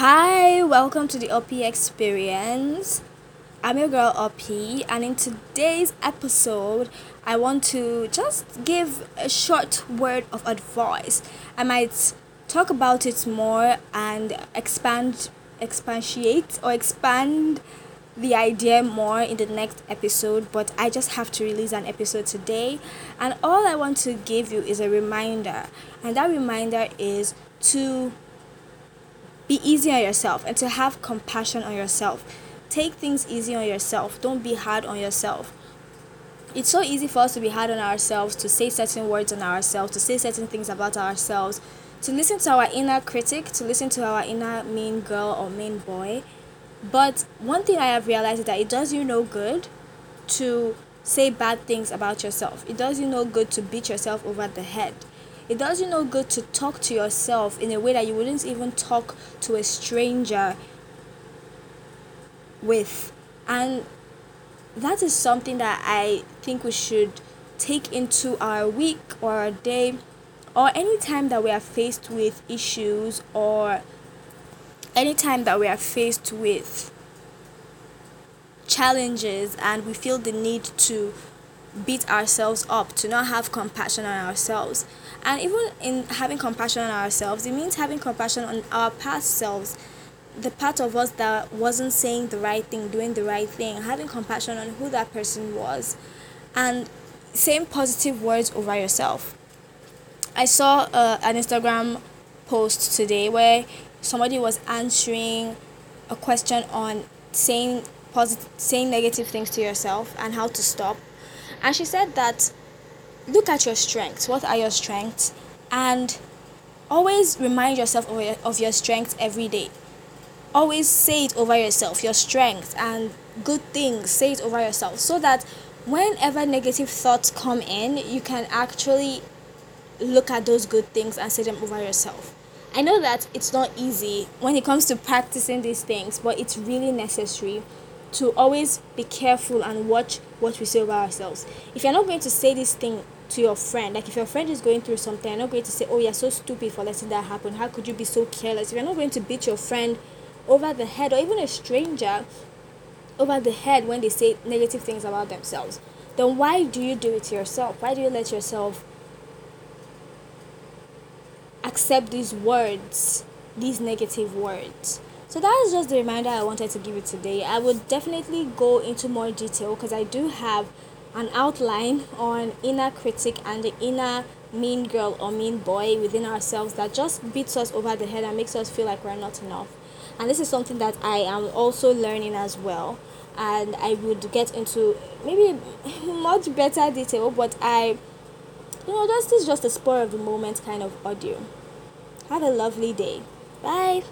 Hi, welcome to the OP experience. I'm your girl OP, and in today's episode, I want to just give a short word of advice. I might talk about it more and expand, expatiate, or expand the idea more in the next episode, but I just have to release an episode today. And all I want to give you is a reminder, and that reminder is to be easy on yourself and to have compassion on yourself. Take things easy on yourself. Don't be hard on yourself. It's so easy for us to be hard on ourselves, to say certain words on ourselves, to say certain things about ourselves, to listen to our inner critic, to listen to our inner mean girl or mean boy. But one thing I have realized is that it does you no good to say bad things about yourself. It does you no good to beat yourself over the head it does you no good to talk to yourself in a way that you wouldn't even talk to a stranger with. And that is something that I think we should take into our week or our day or any time that we are faced with issues or any time that we are faced with challenges and we feel the need to beat ourselves up, to not have compassion on ourselves. And even in having compassion on ourselves, it means having compassion on our past selves, the part of us that wasn't saying the right thing, doing the right thing, having compassion on who that person was, and saying positive words over yourself. I saw uh, an Instagram post today where somebody was answering a question on saying positive saying negative things to yourself and how to stop and she said that look at your strengths. What are your strengths? And always remind yourself of your, of your strengths every day. Always say it over yourself, your strengths and good things, say it over yourself so that whenever negative thoughts come in, you can actually look at those good things and say them over yourself. I know that it's not easy when it comes to practicing these things, but it's really necessary to always be careful and watch what we say about ourselves. If you're not going to say this thing to your friend, like if your friend is going through something, you're not going to say, Oh, you're so stupid for letting that happen. How could you be so careless? If you're not going to beat your friend over the head or even a stranger over the head when they say negative things about themselves, then why do you do it to yourself? Why do you let yourself accept these words, these negative words? So that is just the reminder I wanted to give you today. I would definitely go into more detail because I do have an outline on inner critic and the inner mean girl or mean boy within ourselves that just beats us over the head and makes us feel like we're not enough. And this is something that I am also learning as well. And I would get into maybe much better detail, but I, you know, this is just a spur of the moment kind of audio. Have a lovely day. Bye.